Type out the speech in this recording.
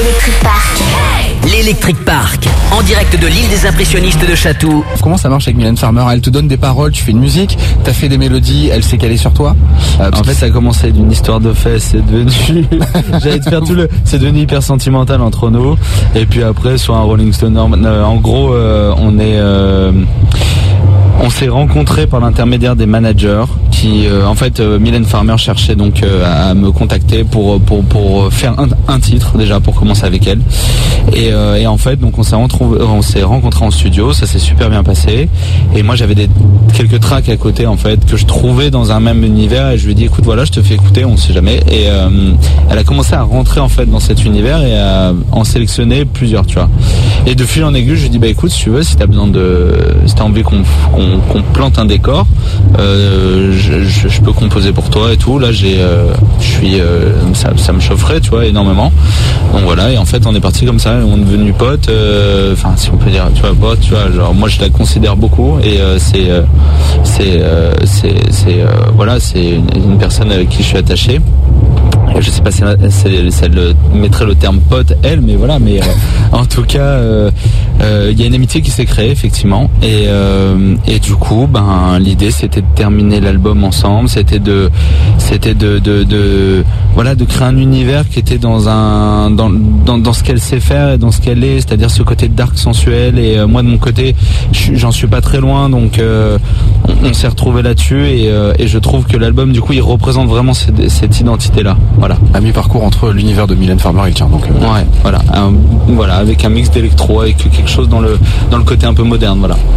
Electric Park. L'Electric Park, en direct de l'île des impressionnistes de Chatou. Comment ça marche avec Mylène Farmer? Elle te donne des paroles, tu fais une musique, t'as fait des mélodies, elle s'est calée sur toi? Euh, en fait, ça a commencé d'une histoire de fait, c'est devenu, j'allais te faire tout le, c'est devenu hyper sentimental entre nous. Et puis après, sur un Rolling Stone, euh, en gros, euh, on est, euh, on s'est rencontrés par l'intermédiaire des managers euh, en fait, euh, Mylène Farmer cherchait donc euh, à me contacter pour pour pour faire un, titre déjà pour commencer avec elle. Et, en fait, donc on s'est on rencontrés en studio, ça s'est super bien passé. Et moi, j'avais des quelques tracks à côté en fait que je trouvais dans un même univers et je lui ai dit écoute voilà, je te fais écouter, on sait jamais. Et elle a commencé à rentrer en fait dans cet univers et à en sélectionner plusieurs, tu vois. Et de fil en aiguille, je lui ai dit bah écoute, si tu veux, si t'as besoin de, si t'as envie qu'on plante un décor, euh, je, peux composer pour toi et tout. Là, j'ai, euh, je suis, euh, ça, me chaufferait, tu vois, énormément. Donc voilà, et en fait, on est parti comme ça, on est devenu potes. euh, Enfin, si on peut dire, tu vois, potes, tu vois. Genre, moi, je la considère beaucoup et c'est, c'est, c'est, voilà, c'est une, une personne avec qui je suis attaché. Je sais pas si elle, mettrait le terme pote, elle, mais voilà. Mais euh, en tout cas, euh, euh, il y a une amitié qui s'est créée effectivement. Et, et du coup, ben l'idée c'était de terminer l'album ensemble. C'était de, c'était de, de, de, voilà, de créer un univers qui était dans un, dans, dans, dans ce qu'elle sait faire et dans ce qu'elle est, c'est-à-dire ce côté dark sensuel. Et euh, moi de mon côté, j'en suis pas très loin, donc euh, on, on s'est retrouvé là-dessus. Et, euh, et je trouve que l'album, du coup, il représente vraiment cette, cette identité-là. Voilà. À mi-parcours entre l'univers de Mylène Farmer et le tien. Donc, Ouais, voilà, Un- voilà, avec un mix d'électro, avec quelque chose dans le dans le côté un peu moderne, voilà.